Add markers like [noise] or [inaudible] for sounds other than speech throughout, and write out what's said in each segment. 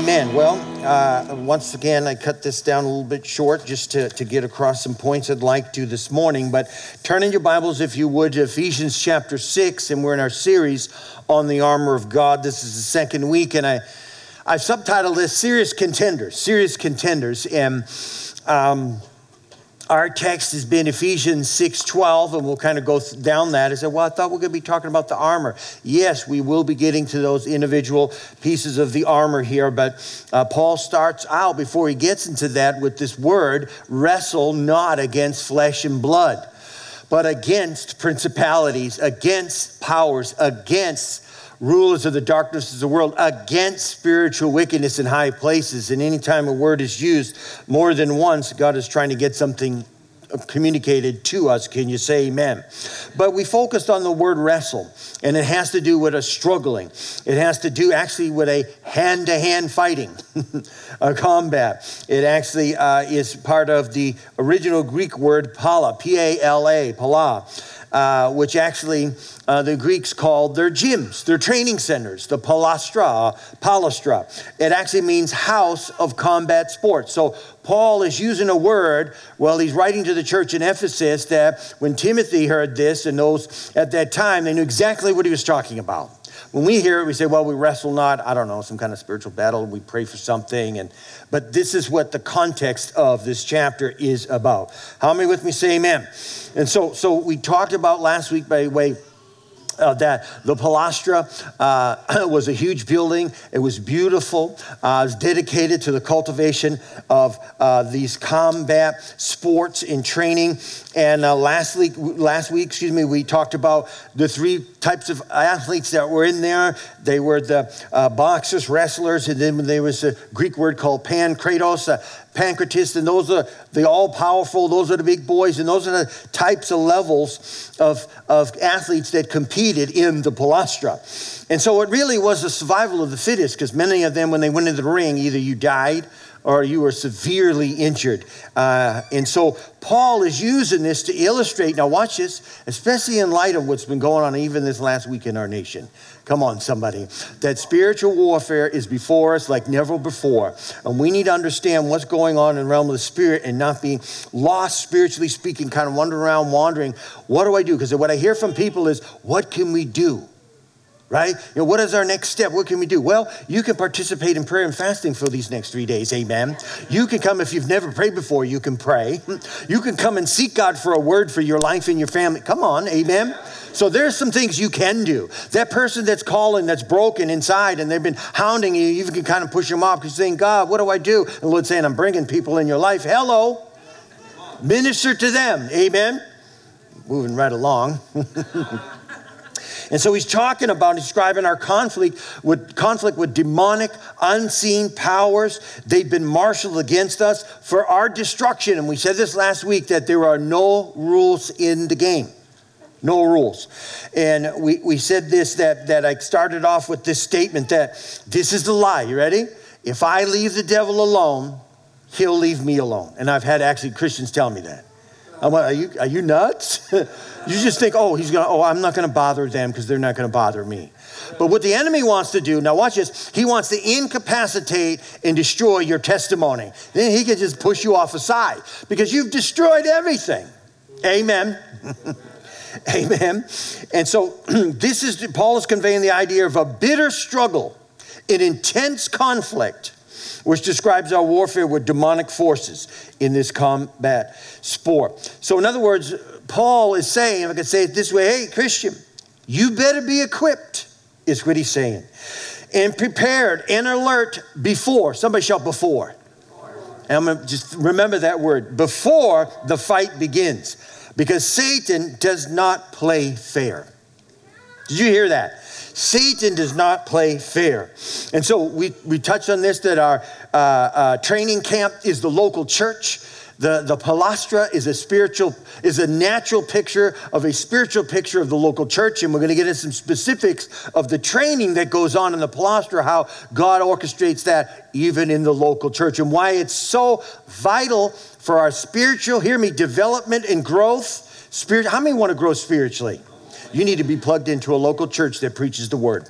Amen. Well, uh, once again, I cut this down a little bit short just to, to get across some points I'd like to this morning. But turn in your Bibles, if you would, to Ephesians chapter 6, and we're in our series on the armor of God. This is the second week, and I, I've subtitled this Serious Contenders. Serious Contenders. And um, our text has been Ephesians 6:12, and we'll kind of go down that. I said, well, I thought we are going to be talking about the armor. Yes, we will be getting to those individual pieces of the armor here, but uh, Paul starts out before he gets into that with this word, wrestle not against flesh and blood, but against principalities, against powers, against rulers of the darkness of the world against spiritual wickedness in high places. And anytime a word is used more than once, God is trying to get something communicated to us. Can you say amen? But we focused on the word wrestle, and it has to do with a struggling. It has to do actually with a hand to hand fighting, [laughs] a combat. It actually uh, is part of the original Greek word pala, P A L A, pala uh, which actually uh, the Greeks called their gyms, their training centers, the palastra, palastra. It actually means house of combat sports. So Paul is using a word, well, he's writing to the church in Ephesus that when Timothy heard this and those at that time, they knew exactly what he was talking about. When we hear it, we say, well, we wrestle not, I don't know, some kind of spiritual battle. We pray for something. And, but this is what the context of this chapter is about. How many with me say amen? And so, so we talked about last week, by the way, uh, that the Palastra uh, [clears throat] was a huge building. It was beautiful. Uh, it was dedicated to the cultivation of uh, these combat sports and training. And uh, last week, last week, excuse me, we talked about the three types of athletes that were in there. They were the boxers, wrestlers, and then there was a Greek word called pankratos, Pancratists, and those are the all powerful, those are the big boys, and those are the types of levels of, of athletes that competed in the palastra. And so it really was a survival of the fittest because many of them, when they went into the ring, either you died or you were severely injured. Uh, and so Paul is using this to illustrate. Now, watch this, especially in light of what's been going on even this last week in our nation. Come on, somebody. That spiritual warfare is before us like never before. And we need to understand what's going on in the realm of the spirit and not being lost spiritually speaking, kind of wandering around, wandering. What do I do? Because what I hear from people is, what can we do? Right? You know, what is our next step? What can we do? Well, you can participate in prayer and fasting for these next three days. Amen. You can come if you've never prayed before, you can pray. You can come and seek God for a word for your life and your family. Come on, amen. So there's some things you can do. That person that's calling, that's broken inside, and they've been hounding you, you can kind of push them off because you're saying, God, what do I do? And the Lord's saying, I'm bringing people in your life. Hello. Minister to them. Amen. Moving right along. [laughs] And so he's talking about describing our conflict with conflict with demonic, unseen powers. They've been marshaled against us for our destruction. And we said this last week that there are no rules in the game. No rules. And we, we said this that, that I started off with this statement that this is the lie. You ready? If I leave the devil alone, he'll leave me alone. And I've had actually Christians tell me that. I'm like, are you, are you nuts? [laughs] you just think, oh, he's gonna, oh, I'm not gonna bother them because they're not gonna bother me. But what the enemy wants to do, now watch this, he wants to incapacitate and destroy your testimony. Then he can just push you off aside because you've destroyed everything. Amen. [laughs] Amen. And so [clears throat] this is, Paul is conveying the idea of a bitter struggle, an intense conflict which describes our warfare with demonic forces in this combat sport. So, in other words, Paul is saying, if I could say it this way, hey, Christian, you better be equipped, is what he's saying, and prepared and alert before. Somebody shout before. And I'm gonna just remember that word before the fight begins, because Satan does not play fair. Did you hear that? Satan does not play fair. And so we, we touched on this that our uh, uh, training camp is the local church. The, the palastra is a spiritual, is a natural picture of a spiritual picture of the local church. And we're going to get into some specifics of the training that goes on in the palastra, how God orchestrates that even in the local church, and why it's so vital for our spiritual, hear me, development and growth. Spirit, how many want to grow spiritually? You need to be plugged into a local church that preaches the word.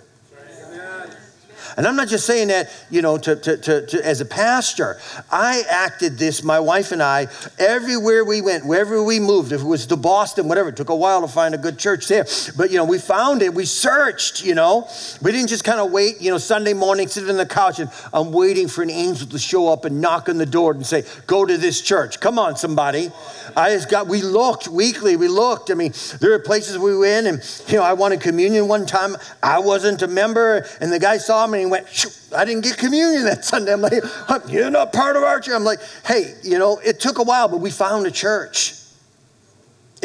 And I'm not just saying that, you know, to, to, to, to, as a pastor. I acted this, my wife and I, everywhere we went, wherever we moved, if it was to Boston, whatever, it took a while to find a good church there. But, you know, we found it, we searched, you know. We didn't just kind of wait, you know, Sunday morning, sit on the couch and I'm waiting for an angel to show up and knock on the door and say, go to this church. Come on, somebody. I just got, we looked weekly, we looked. I mean, there are places we went and, you know, I wanted communion one time. I wasn't a member and the guy saw me and he went, I didn't get communion that [laughs] Sunday. I'm like, you're not part of our church. I'm like, hey, you know, it took a while, but we found a church.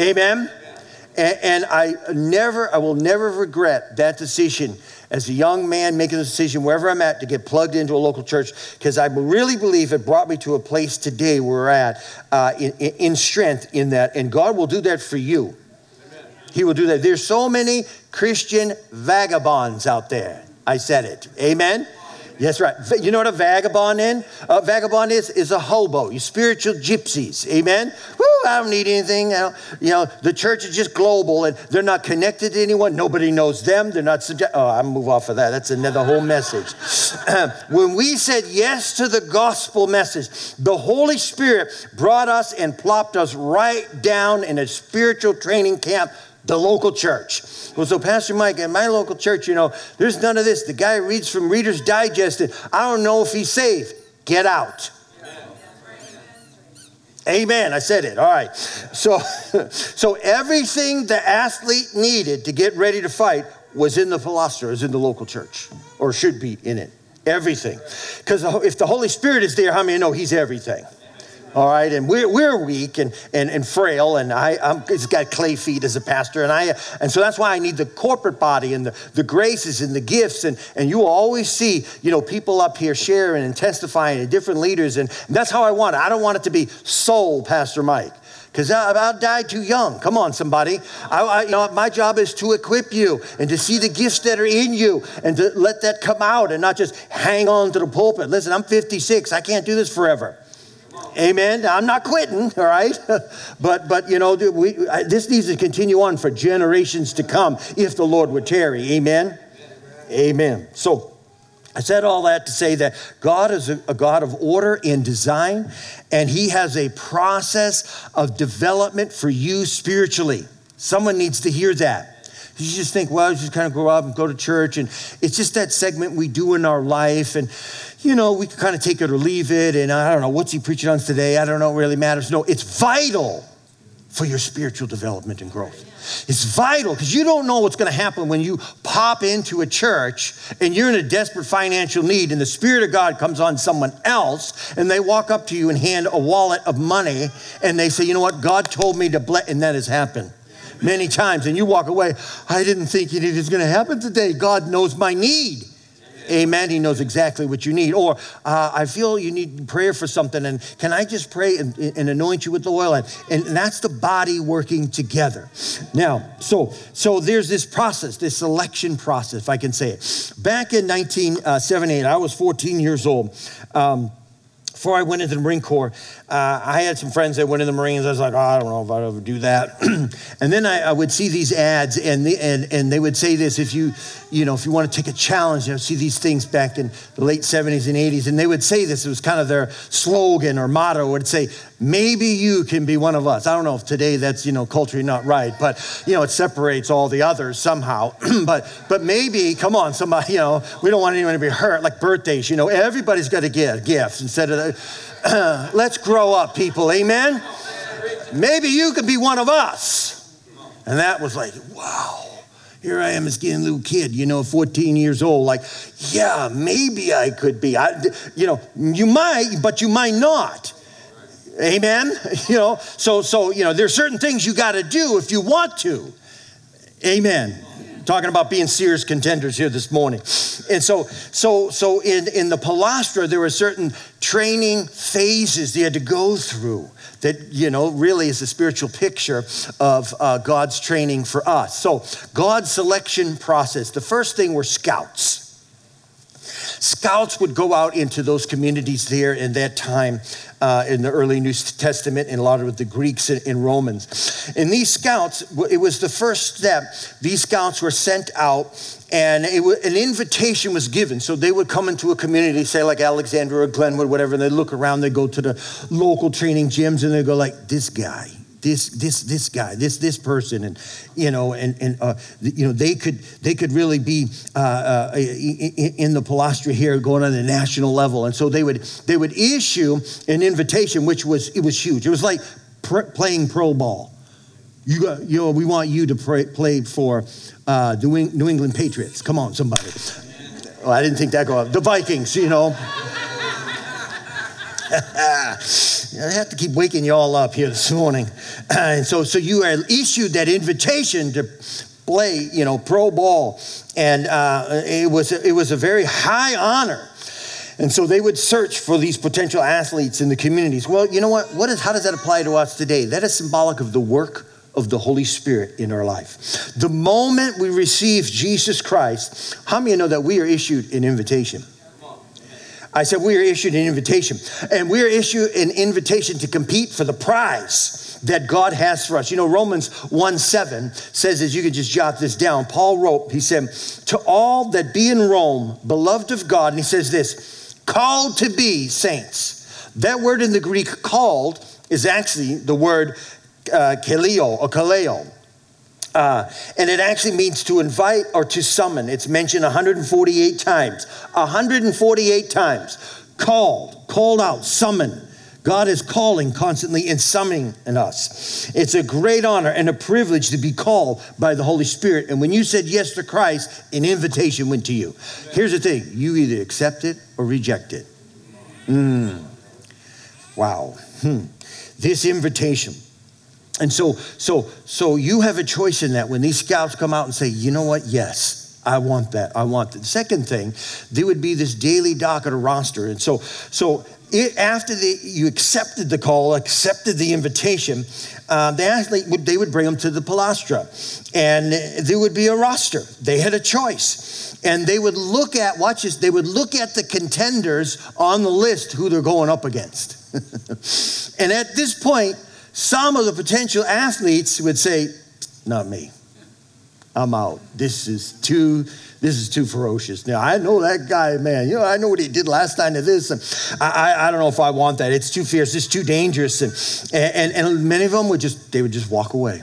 Amen. And, and I never, I will never regret that decision as a young man making a decision wherever I'm at to get plugged into a local church because I really believe it brought me to a place today where we're at uh, in, in, strength in that. And God will do that for you. He will do that. There's so many Christian vagabonds out there. I said it. Amen. Yes, right. You know what a vagabond is? A vagabond is is a hobo. You spiritual gypsies. Amen. Woo, I don't need anything. You know, the church is just global, and they're not connected to anyone. Nobody knows them. They're not subject. Oh, I move off of that. That's another whole message. [clears throat] when we said yes to the gospel message, the Holy Spirit brought us and plopped us right down in a spiritual training camp the local church. Well, so Pastor Mike, at my local church, you know, there's none of this. The guy reads from Reader's Digest, and I don't know if he's saved. Get out. Amen. I said it. All right. So, [laughs] so everything the athlete needed to get ready to fight was in the philosopher, is in the local church, or should be in it. Everything. Because if the Holy Spirit is there, how many know He's everything? All right and we're, we're weak and, and, and frail and I, I'm just got clay feet as a pastor and I and so that's why I need the corporate body and the, the graces and the gifts and, and you will always see you know people up here sharing and testifying and different leaders and, and that's how I want it I don't want it to be sole Pastor Mike because I about died too young. Come on, somebody. I, I, you know, my job is to equip you and to see the gifts that are in you and to let that come out and not just hang on to the pulpit. Listen, I'm 56. I can't do this forever. Amen. I'm not quitting, [laughs] all right? [laughs] but but you know, we, this needs to continue on for generations to come if the Lord would tarry. Amen. Amen. So I said all that to say that God is a, a, God of order and design, and He has a process of development for you spiritually. Someone needs to hear that. You just think, well, I just kind of grow up and go to church, and it's just that segment we do in our life, and you know, we can kind of take it or leave it. And I don't know, what's he preaching on today? I don't know, it really matters. No, it's vital for your spiritual development and growth. It's vital because you don't know what's going to happen when you pop into a church and you're in a desperate financial need and the Spirit of God comes on someone else and they walk up to you and hand a wallet of money and they say, you know what, God told me to bless, and that has happened many times. And you walk away, I didn't think it was going to happen today. God knows my need. Amen. He knows exactly what you need. Or uh, I feel you need prayer for something, and can I just pray and, and anoint you with the oil? And, and that's the body working together. Now, so so there's this process, this selection process, if I can say it. Back in 1978, uh, I was 14 years old. Um, before I went into the Marine Corps, uh, I had some friends that went in the Marines. I was like, oh, I don't know if I'd ever do that. [clears throat] and then I, I, would see these ads, and, the, and, and they would say this if you, you know, if you want to take a challenge, you know, see these things back in the late 70s and 80s. And they would say this, it was kind of their slogan or motto, would say, maybe you can be one of us. I don't know if today that's, you know, culturally not right, but, you know, it separates all the others somehow. [clears throat] but, but maybe, come on, somebody, you know, we don't want anyone to be hurt, like birthdays, you know, everybody's got to give gifts instead of, [clears throat] let's grow up, people. Amen? Maybe you could be one of us. And that was like, wow. Here I am as a little kid, you know, 14 years old. Like, yeah, maybe I could be. I, you know, you might, but you might not. Amen. [laughs] You know, so so you know, there's certain things you got to do if you want to. Amen talking about being serious contenders here this morning. And so, so, so in, in the Palastra, there were certain training phases they had to go through that, you know, really is a spiritual picture of uh, God's training for us. So, God's selection process. The first thing were scouts. Scouts would go out into those communities there in that time uh, in the early New Testament and a lot of the Greeks and, Romans. And these scouts, it was the first step. These scouts were sent out and an invitation was given. So they would come into a community, say like Alexandria or Glenwood, whatever, and they look around, they go to the local training gyms and they go like, this guy, this this this guy this this person and you know and and uh, you know they could they could really be uh, uh, in the palestra here going on the national level. And so they would they would issue an invitation which was it was huge. It was like pr- playing pro ball. You got you know we want you to pray, play for uh, New, New England Patriots. Come on somebody. Well, I didn't think that go up. The Vikings you know [laughs] [laughs] I have to keep waking you all up here this morning. [clears throat] And so, so you are issued that invitation to play, you know, pro ball. And uh, it, was, it was a very high honor. And so they would search for these potential athletes in the communities. Well, you know what? what is, how does that apply to us today? That is symbolic of the work of the Holy Spirit in our life. The moment we receive Jesus Christ, how many of you know that we are issued an invitation? I said, we are issued an invitation. And we are issued an invitation to compete for the prize that God has for us. You know, Romans 1 7 says, as you can just jot this down, Paul wrote, he said, To all that be in Rome, beloved of God, and he says this, called to be saints. That word in the Greek, called, is actually the word uh, kaleo or kaleo. Uh, and it actually means to invite or to summon. It's mentioned 148 times. 148 times. Called, called out, summoned. God is calling constantly and summoning in us. It's a great honor and a privilege to be called by the Holy Spirit. And when you said yes to Christ, an invitation went to you. Here's the thing you either accept it or reject it. Mm. Wow. Hmm. This invitation and so, so, so you have a choice in that when these scouts come out and say, you know what? Yes, I want that. I want that. The second thing, there would be this daily docket or roster. And so, so it, after the, you accepted the call, accepted the invitation, uh, they actually would, they would bring them to the palastra, and there would be a roster. They had a choice, and they would look at watch this. They would look at the contenders on the list who they're going up against, [laughs] and at this point, some of the potential athletes would say, Not me. I'm out. This is too. This is too ferocious. Now I know that guy, man. You know I know what he did last time to this. And I, I, I don't know if I want that. It's too fierce. It's too dangerous. And, and and many of them would just they would just walk away.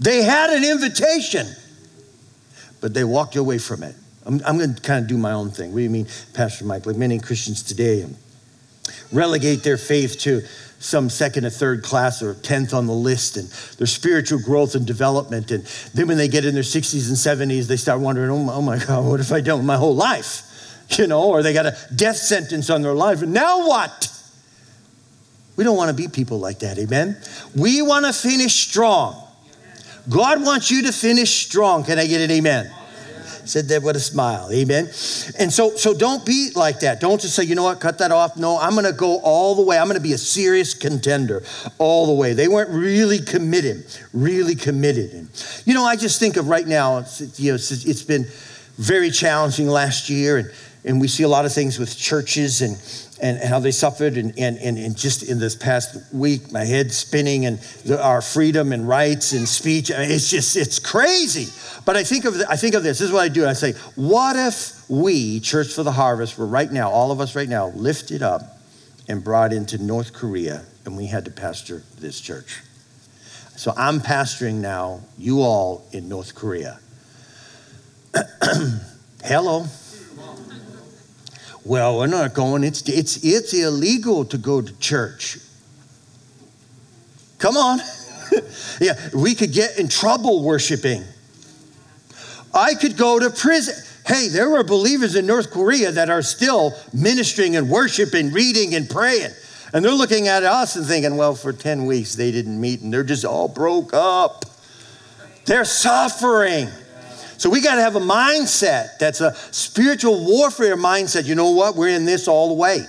They had an invitation, but they walked away from it. I'm, I'm going to kind of do my own thing. What do you mean, Pastor Mike? Like many Christians today, relegate their faith to some second or third class or 10th on the list and their spiritual growth and development. And then when they get in their 60s and 70s, they start wondering, oh my, oh my God, what have I done with my whole life? [laughs] You know, or they got a death sentence on their life. And now what? We don't want to be people like that, amen? We want to finish strong. God wants you to finish strong. Can I get an amen? Said that with a smile. Amen. And so, so don't be like that. Don't just say, you know what, cut that off. No, I'm going to go all the way. I'm going to be a serious contender all the way. They weren't really committed, really committed. And, you know, I just think of right now, it's, you know, it's, it's been very challenging last year, and, and we see a lot of things with churches and and how they suffered and, and, and, and, just in this past week my head spinning and the, our freedom and rights and speech. I mean, it's just it's crazy. But i think of the, i think of this this is what i do. I say what if we church for the harvest were right now all of us right now lifted up and brought into north korea and we had to pastor this church? So i'm pastoring now you all in north korea. [clears throat] Hello well, we're not going. It's, it's, it's illegal to go to church. Come on. [laughs] yeah, we could get in trouble worshiping. I could go to prison. Hey, there were believers in North Korea that are still ministering and worshiping, reading and praying. And they're looking at us and thinking, well, for 10 weeks they didn't meet and they're just all broke up. They're suffering. So we got to have a mindset that's a spiritual warfare mindset. You know what? We're in this all the way.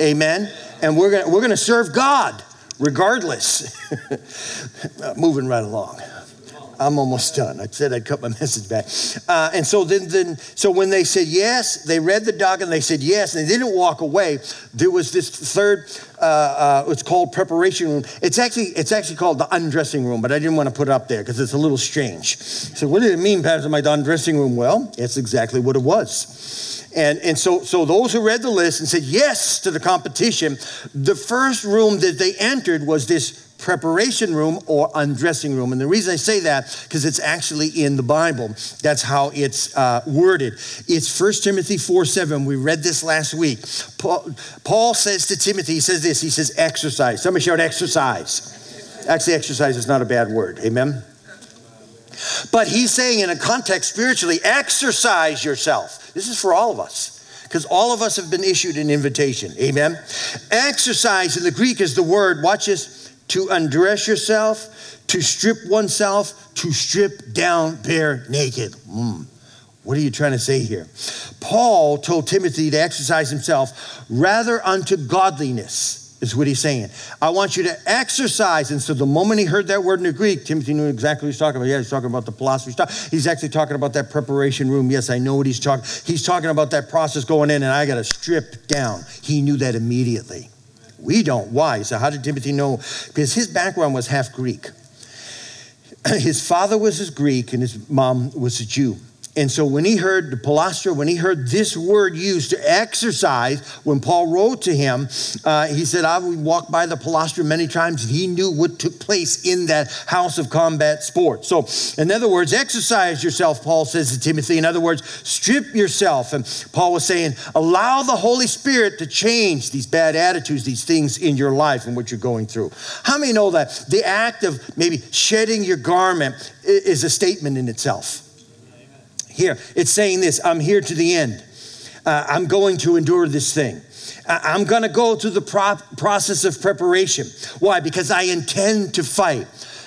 Amen. And we're going we're going to serve God regardless. [laughs] Moving right along. I'm almost done. I said I'd cut my [laughs] message back. Uh, and so then, then, so when they said yes, they read the document, they said yes, and they didn't walk away. There was this third, uh, uh, it's called preparation room. It's actually, it's actually called the undressing room, but I didn't want to put it up there because it's a little strange. So what did it mean, Pastor, my undressing room? Well, it's exactly what it was. And, and so, so those who read the list and said yes to the competition, the first room that they entered was this preparation room or undressing room. And the reason I say that, because it's actually in the Bible. That's how it's uh, worded. It's 1 Timothy 4 7. We read this last week. Paul, Paul says to Timothy, he says this, he says, exercise. Somebody shout exercise. Actually, exercise is not a bad word. Amen? But he's saying in a context spiritually, exercise yourself. This is for all of us because all of us have been issued an invitation. Amen. Exercise in the Greek is the word, watch this, to undress yourself, to strip oneself, to strip down bare naked. Mm. What are you trying to say here? Paul told Timothy to exercise himself rather unto godliness, is what he's saying. I want you to exercise. And so the moment he heard that word in the Greek, Timothy knew exactly what he's talking about. Yeah, he's talking about the philosophy stuff. He's actually talking about that preparation room. Yes, I know what he's talking. He's talking about that process going in, and I got to strip down. He knew that immediately. We don't. Why? So, how did Timothy know? Because his background was half Greek. [clears throat] His father was a Greek and his mom was a Jew. And so when he heard the palastra, when he heard this word used to exercise, when Paul wrote to him, uh, he said, I would walk by the palastra many times, he knew what took place in that house of combat sport. So, in other words, exercise yourself, Paul says to Timothy. In other words, strip yourself. And Paul was saying, allow the Holy Spirit to change these bad attitudes, these things in your life and what you're going through. How many know that the act of maybe shedding your garment is a statement in itself? Here, it's saying this I'm here to the end. Uh, I'm going to endure this thing. I'm going to go through the pro- process of preparation. Why? Because I intend to fight.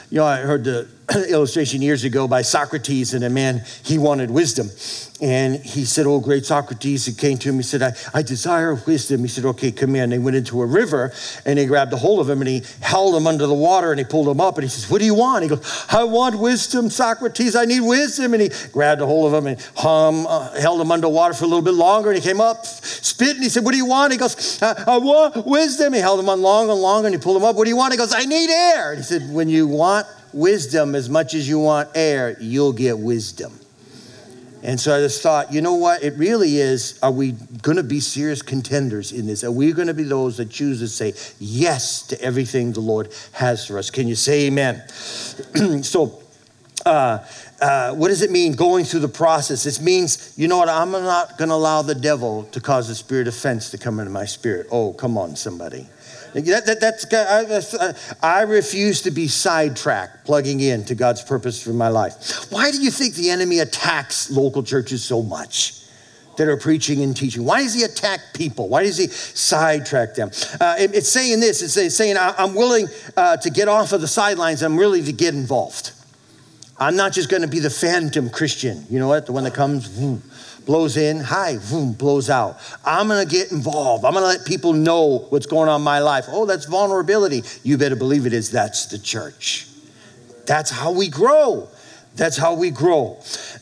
You know, I heard the [clears throat] illustration years ago by Socrates and a man, he wanted wisdom. And he said, Oh, great Socrates, he came to him. He said, I, I desire wisdom. He said, Okay, come. And they went into a river and he grabbed a hold of him and he held him under the water and he pulled him up. And he says, What do you want? He goes, I want wisdom, Socrates. I need wisdom. And he grabbed a hold of him and hum, uh, held him underwater for a little bit longer. And he came up, spit, and he said, What do you want? He goes, I, I want wisdom. He held him on long and long and he pulled him up. What do you want? He goes, I need air. And he said, When you want wisdom as much as you want air, you'll get wisdom. And so I just thought, you know what? It really is. Are we going to be serious contenders in this? Are we going to be those that choose to say yes to everything the Lord has for us? Can you say amen? [clears throat] so, uh, uh, what does it mean going through the process? It means, you know what? I'm not going to allow the devil to cause a spirit of offense to come into my spirit. Oh, come on, somebody. That, that, that's, I, I refuse to be sidetracked plugging in to God's purpose for my life. Why do you think the enemy attacks local churches so much? that are preaching and teaching? Why does he attack people? Why does he sidetrack them? Uh, it, it's saying this it's saying, I'm willing uh, to get off of the sidelines, I'm really to get involved. I'm not just going to be the phantom Christian, you know what? The one that comes, blows in, hi, boom, blows out. I'm gonna get involved. I'm gonna let people know what's going on in my life. Oh, that's vulnerability. You better believe it is. That's the church. That's how we grow. That's how we grow.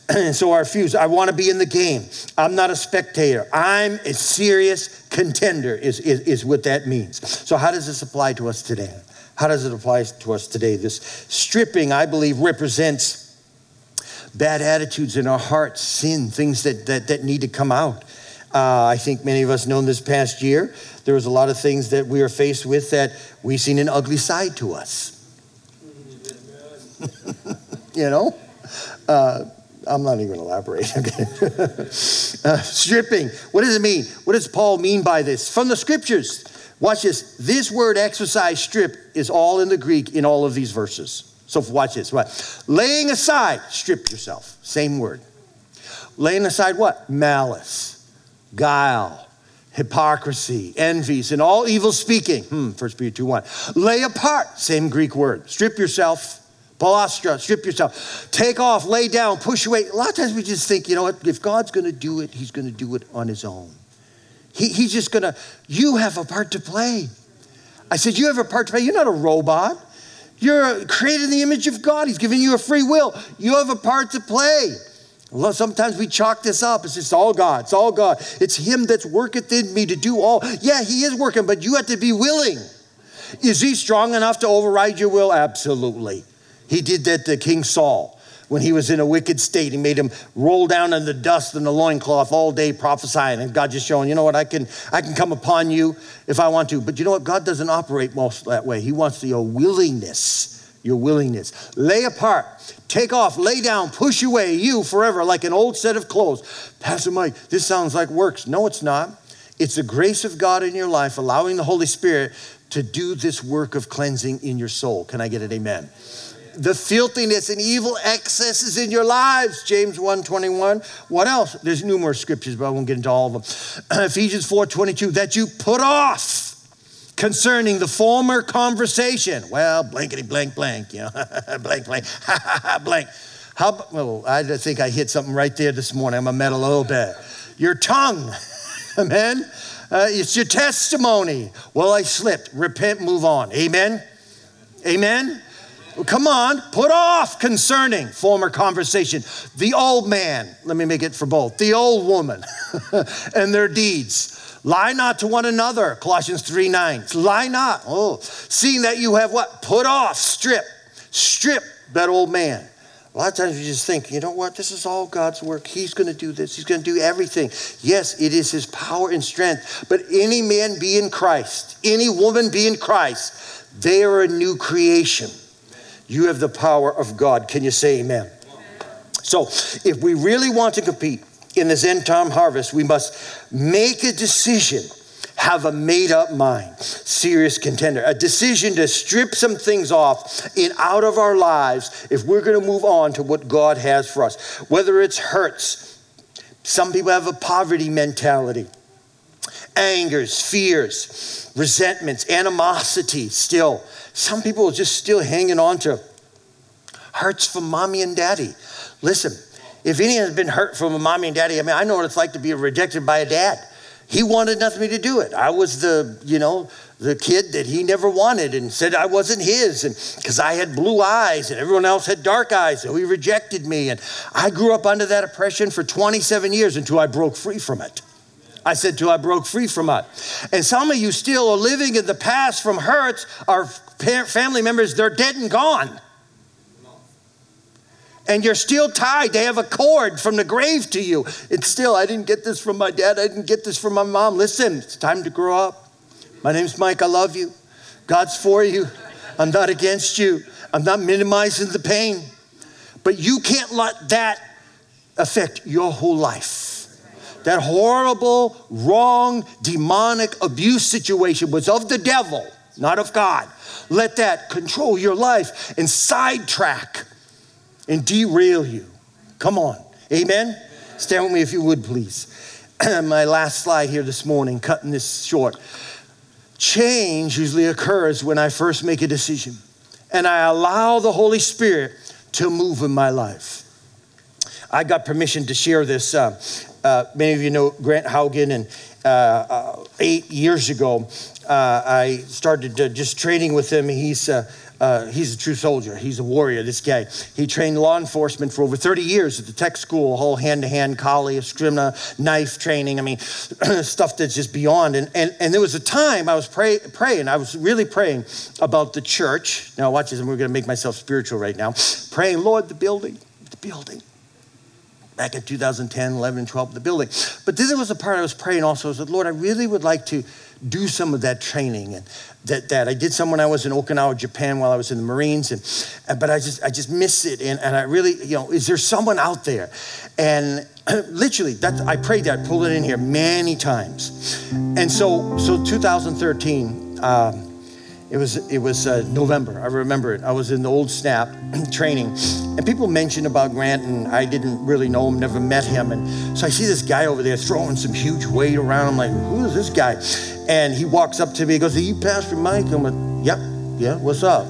And [clears throat] so our fuse, I want to be in the game. I'm not a spectator. I'm a serious contender, is, is, is what that means. So, how does this apply to us today? How does it apply to us today? This stripping, I believe, represents bad attitudes in our hearts, sin, things that, that, that need to come out. Uh, I think many of us know this past year, there was a lot of things that we are faced with that we've seen an ugly side to us. [laughs] you know? Uh, I'm not even going to elaborate. [laughs] Uh, stripping. What does it mean? What does Paul mean by this? From the scriptures. Watch this. This word exercise, strip, is all in the Greek in all of these verses. So watch this. What? Laying aside, strip yourself. Same word. Laying aside what? Malice, guile, hypocrisy, envies, and all evil speaking. Hmm, 1 Peter 2 1. Lay apart, same Greek word. Strip yourself. Palastra, strip yourself. Take off, lay down, push away. A lot of times we just think, you know what, if God's gonna do it, He's gonna do it on His own. He, he's just gonna, you have a part to play. I said, You have a part to play. You're not a robot. You're created in the image of God. He's given you a free will. You have a part to play. Sometimes we chalk this up. It's just all God. It's all God. It's Him that's worketh in me to do all. Yeah, He is working, but you have to be willing. Is He strong enough to override your will? Absolutely. He did that to King Saul when he was in a wicked state. He made him roll down in the dust in the loincloth all day prophesying. And God just showing, you know what, I can, I can come upon you if I want to. But you know what? God doesn't operate most that way. He wants your willingness. Your willingness. Lay apart, take off, lay down, push away you forever like an old set of clothes. Pastor Mike, this sounds like works. No, it's not. It's the grace of God in your life, allowing the Holy Spirit to do this work of cleansing in your soul. Can I get an amen? The filthiness and evil excesses in your lives. James 1.21 what else? There's numerous scriptures but i won't get into all of them. [clears throat] Ephesians 4.22 that you put off concerning the former conversation. Well blankety blank blank you know. [laughs] Blank blank. [laughs] Blank. How well i think i hit something right there this morning. I'm a met a little bit. Your tongue. [laughs] Amen? Uh, it's your testimony. Well i slipped. Repent. Move on. Amen? Amen Come on, put off concerning former conversation. The old man, let me make it for both, the old woman [laughs] and their deeds. Lie not to one another, Colossians 3 9. Lie not. Oh, seeing that you have what? Put off, strip, strip that old man. A lot of times we just think, you know what? This is all God's work. He's going to do this. He's going to do everything. Yes, it is His power and strength. But any man be in Christ, any woman be in Christ, they are a new creation. You have the power of God. Can you say amen? So, if we really want to compete in this end time harvest, we must make a decision, have a made up mind, serious contender, a decision to strip some things off in out of our lives if we're going to move on to what God has for us. Whether it's hurts, some people have a poverty mentality, angers, fears, resentments, animosity still some people are just still hanging on to hurts from mommy and daddy. Listen, if any has been hurt from a mommy and daddy, I mean, I know what it's like to be rejected by a dad. He wanted nothing to do it. I was the, you know, the kid that he never wanted and said I wasn't his and because I had blue eyes and everyone else had dark eyes so he rejected me and I grew up under that oppression for 27 years until I broke free from it. I said, till I broke free from it. And some of you still are living in the past from hurts. Our family members, they're dead and gone. And you're still tied. They have a cord from the grave to you. It's still, I didn't get this from my dad. I didn't get this from my mom. Listen, it's time to grow up. My name's Mike. I love you. God's for you. I'm not against you. I'm not minimizing the pain. But you can't let that affect your whole life that horrible, wrong, demonic abuse situation was of the devil, not of God. Let that control your life and sidetrack and derail you. Come on. Amen? Stand with me if you would, please. [clears throat] My last slide here this morning, cutting this short. Change usually occurs when I first make a decision and I allow the Holy Spirit to move in my life. I got permission to share this uh, uh, many of you know Grant Haugen, and uh, uh, eight years ago, uh, I started just training with him. He's uh, he's a true soldier. He's a warrior, this guy. He trained law enforcement for over 30 years at the tech school, whole hand to hand, kali, eskrima, knife training. I mean, [clears throat] stuff that's just beyond. And, and, and there was a time I was pray, praying, I was really praying about the church. Now, watch this, we're going to make myself spiritual right now. Praying, Lord, the building, the building back in 2010, 11, 12, the building. But there was a part I was praying also. I said, Lord, I really would like to do some of that training and that, that I did some when I was in Okinawa, Japan, while I was in the Marines, and but I just I just miss it, and, and I really you know is there someone out there, and [clears throat] literally that I prayed that, pulled it in here many times, and so so 2013. Um, it was it was uh, November. I remember it. I was in the old snap [clears throat] training, and people mentioned about Grant, and I didn't really know him, never met him, and so I see this guy over there throwing some huge weight around. I'm like, who is this guy? And he walks up to me. He goes, "Are you Pastor Mike?" I'm like, "Yep, yeah. What's up?"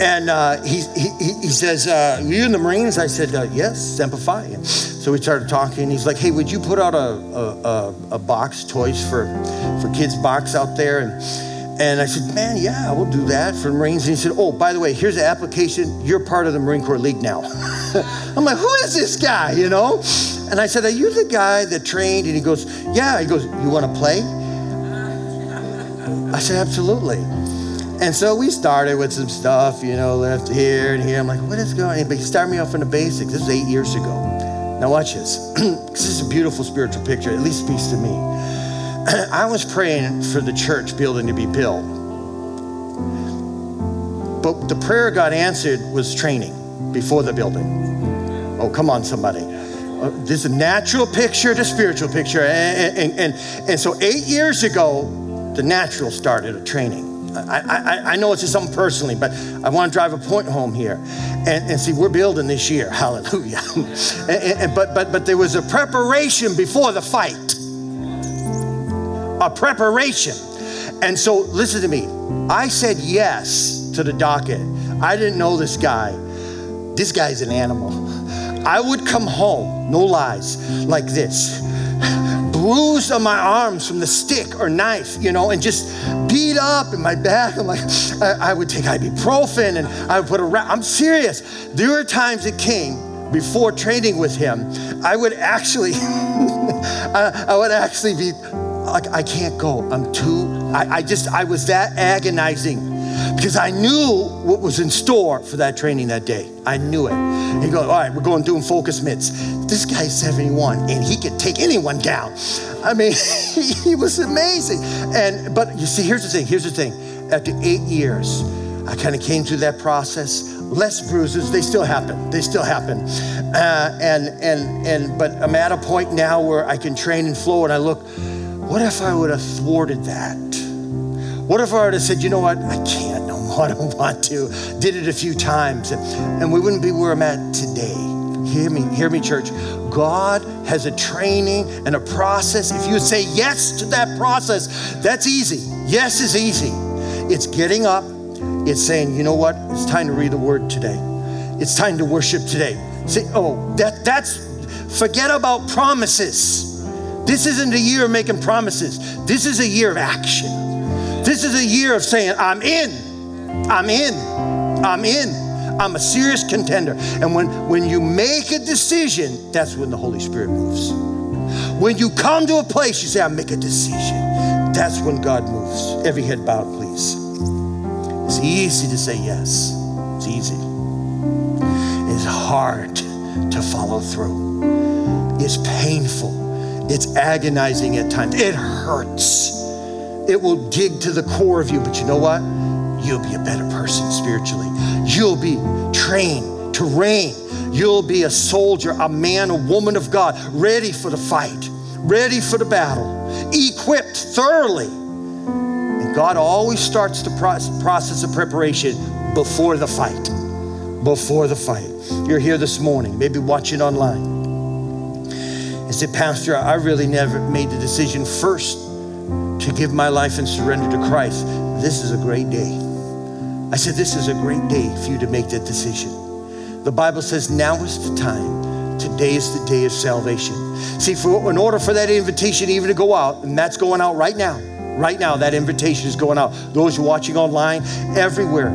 And uh, he, he, he says, uh, you in the Marines? I said, uh, Yes, Semper Fi. So we started talking. He's like, Hey, would you put out a, a, a, box, toys for, for kids box out there? And And I said, man, yeah, we'll do that for Marines. And he said, oh, by the way, here's the application. You're part of the Marine Corps League now. [laughs] I'm like, who is this guy, you know? And I said, are you the guy that trained? And he goes, yeah. He goes, you want to play? I said, absolutely. And so we started with some stuff, you know, left here and here. I'm like, what is going on? But he started me off in the basics. This was eight years ago. Now watch this. [clears throat] this is a beautiful spiritual picture, at least speaks to me. [clears throat] I was praying for the church building to be built. But the prayer God answered was training before the building. Oh, come on, somebody. Uh, this is a natural picture to spiritual picture. And, and, and, and so eight years ago, the natural started a training. I, I, I, know it's just something personally, but I want to drive a point home here. And, and see, we're building this year. [laughs] Hallelujah. [laughs] and, and, but, but, but there was a preparation before the fight a preparation. And so, listen to me. I said yes to the docket. I didn't know this guy. This guy's an animal. I would come home, no lies, like this bruised on my arms from the stick or knife, you know, and just beat up in my back. I'm like, I, I would take ibuprofen and I would put a wrap. I'm serious. There were times it came before training with him, I would actually, [laughs] I, I would actually be like, I can't go. I'm too, I, I just, I was that agonizing because I knew what was in store for that training that day. I knew it. He goes, all right, we're going doing focus mitts. This guy's 71 and he could take anyone down. I mean, [laughs] he was amazing. And but you see, here's the thing. Here's the thing. After eight years, I kind of came through that process. Less bruises, they still happen. They still happen. Uh, and and and but I'm at a point now where I can train and flow, and I look what if I would have thwarted that? What if I would have said, you know what, I can't no more, [laughs] I don't want to. Did it a few times, and, and we wouldn't be where I'm at today. Hear me, hear me, church. God has a training and a process. If you say yes to that process, that's easy. Yes is easy. It's getting up, it's saying, you know what, it's time to read the word today. It's time to worship today. Say, oh, that that's forget about promises. This isn't a year of making promises. This is a year of action. This is a year of saying, I'm in. I'm in. I'm in. I'm a serious contender. And when, when you make a decision, that's when the Holy Spirit moves. When you come to a place, you say, I make a decision. That's when God moves. Every head bowed, please. It's easy to say yes. It's easy. It's hard to follow through. It's painful it's agonizing at times. It hurts. It will dig to the core of you. But you know what? You'll be a better person spiritually. You'll be trained to reign. You'll be a soldier, a man, a woman of God, ready for the fight, ready for the battle, equipped thoroughly. And God always starts the process of preparation before the fight. Before the fight. You're here this morning, maybe watching online I said, Pastor, I really never made the decision first to give my life and surrender to Christ. This is a great day. I said, This is a great day for you to make that decision. The Bible says, Now is the time. Today is the day of salvation. See, for, in order for that invitation even to go out, and that's going out right now, right now, that invitation is going out. Those watching online, everywhere,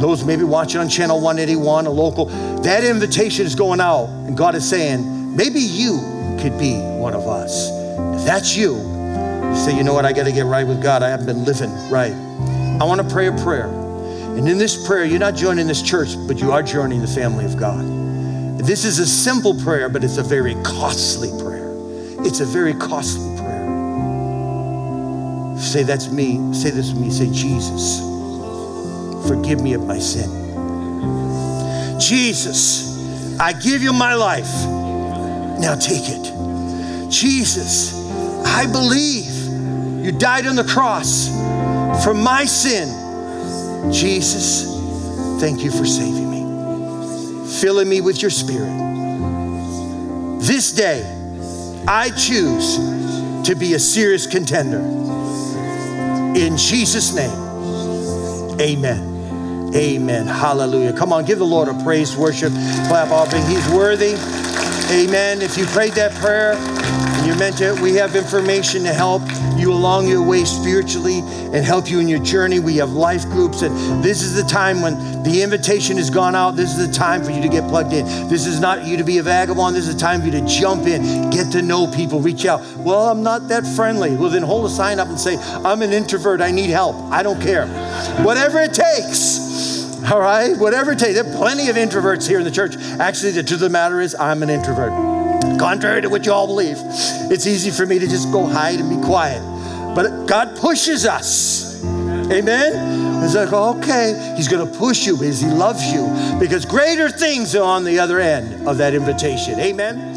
those maybe watching on channel 181, a local, that invitation is going out. And God is saying, maybe you could be one of us. If that's you, you say, you know what, I got to get right with God. I haven't been living right. I want to pray a prayer. And in this prayer, you're not joining this church, but you are joining the family of God. This is a simple prayer, but it's a very costly prayer. It's a very costly prayer. Say, that's me. Say this with me. Say, Jesus, forgive me of my sin. Jesus, I give you my life. Now take it. Jesus, I believe you died on the cross for my sin. Jesus, thank you for saving me, filling me with your spirit. This day, I choose to be a serious contender. In Jesus' name, amen. Amen. Hallelujah. Come on, give the Lord a praise, worship, clap offering. He's worthy. Amen. If you prayed that prayer, and You're meant it, we have information to help you along your way spiritually and help you in your journey. We have life groups, and this is the time when the invitation has gone out. This is the time for you to get plugged in. This is not you to be a vagabond. This is the time for you to jump in, get to know people, reach out. Well, I'm not that friendly. Well, then hold a sign up and say, I'm an introvert. I need help. I don't care. Whatever it takes. All right, whatever it takes. There are plenty of introverts here in the church. Actually, the truth of the matter is, I'm an introvert. Contrary to what you all believe, it's easy for me to just go hide and be quiet. But God pushes us. Amen? It's like, okay, He's going to push you because He loves you, because greater things are on the other end of that invitation. Amen?